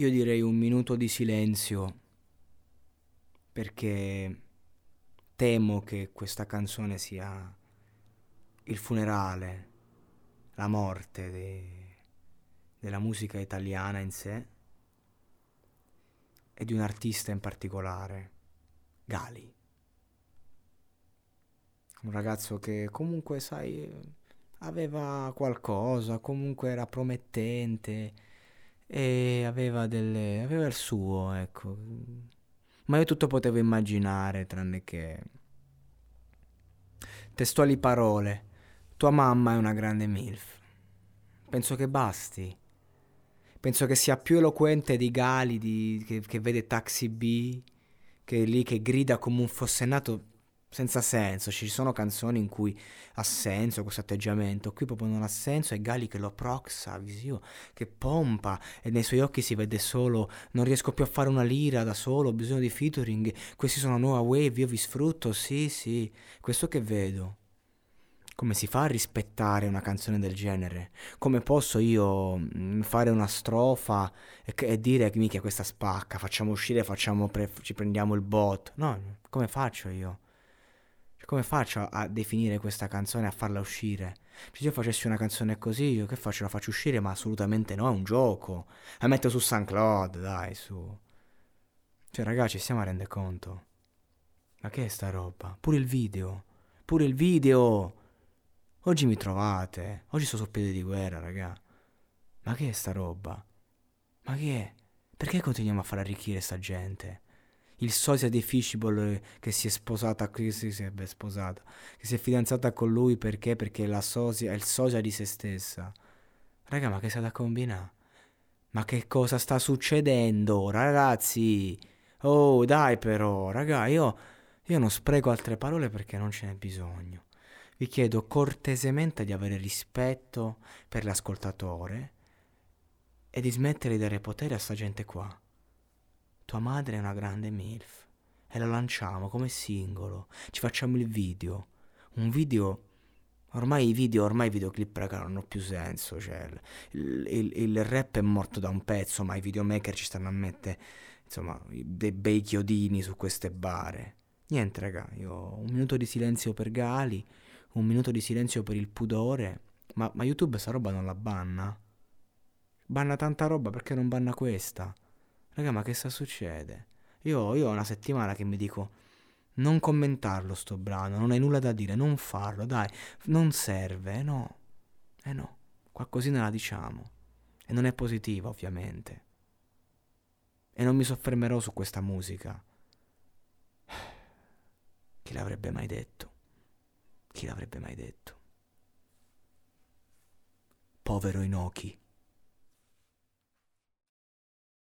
Io direi un minuto di silenzio perché temo che questa canzone sia il funerale, la morte de- della musica italiana in sé e di un artista in particolare, Gali. Un ragazzo che comunque, sai, aveva qualcosa, comunque era promettente e aveva delle aveva il suo, ecco. Ma io tutto potevo immaginare tranne che testuali parole. Tua mamma è una grande MILF. Penso che basti. Penso che sia più eloquente di Gali di- che, che vede Taxi B, che è lì che grida come un fossennato senza senso. Ci sono canzoni in cui ha senso questo atteggiamento. Qui proprio non ha senso. È Gali che lo proxa, visivo, che pompa e nei suoi occhi si vede solo non riesco più a fare una lira da solo, ho bisogno di featuring. Questi sono nuova wave, io vi sfrutto. Sì, sì, questo che vedo. Come si fa a rispettare una canzone del genere? Come posso io mm, fare una strofa e, e dire mica questa spacca, facciamo uscire, facciamo pre- ci prendiamo il bot? No, come faccio io? Come faccio a definire questa canzone a farla uscire? Cioè, se io facessi una canzone così, io che faccio? La faccio uscire? Ma assolutamente no, è un gioco. La metto su SoundCloud, dai, su. Cioè, ragazzi, stiamo a rendere conto. Ma che è sta roba? Pure il video. Pure il video. Oggi mi trovate. Oggi sto sul piede di guerra, raga. Ma che è sta roba? Ma che è? Perché continuiamo a far arricchire sta gente? Il sosia di Fishbowl che si è sposata, che si beh, sposata, che si è fidanzata con lui perché? Perché la sosia, è il sosia di se stessa. Raga, ma che sta da combinare? Ma che cosa sta succedendo, ragazzi? Oh, dai però, raga, io, io non spreco altre parole perché non ce n'è bisogno. Vi chiedo cortesemente di avere rispetto per l'ascoltatore e di smettere di dare potere a sta gente qua. Tua madre è una grande MILF e la lanciamo come singolo. Ci facciamo il video. Un video. Ormai i video, ormai i videoclip, raga, non hanno più senso. Cioè, il, il- il rap è morto da un pezzo, ma i videomaker ci stanno a mettere, insomma, dei bei chiodini su queste bare. Niente, raga, io un minuto di silenzio per Gali, un minuto di silenzio per il pudore. Ma, ma YouTube sta roba non la banna? Banna tanta roba, perché non banna questa? Raga, ma che sta succede? Io, io ho una settimana che mi dico non commentarlo sto brano, non hai nulla da dire, non farlo, dai, non serve, eh no, eh no, qualcosina la diciamo. E non è positiva, ovviamente. E non mi soffermerò su questa musica. Chi l'avrebbe mai detto? Chi l'avrebbe mai detto? Povero Inoki.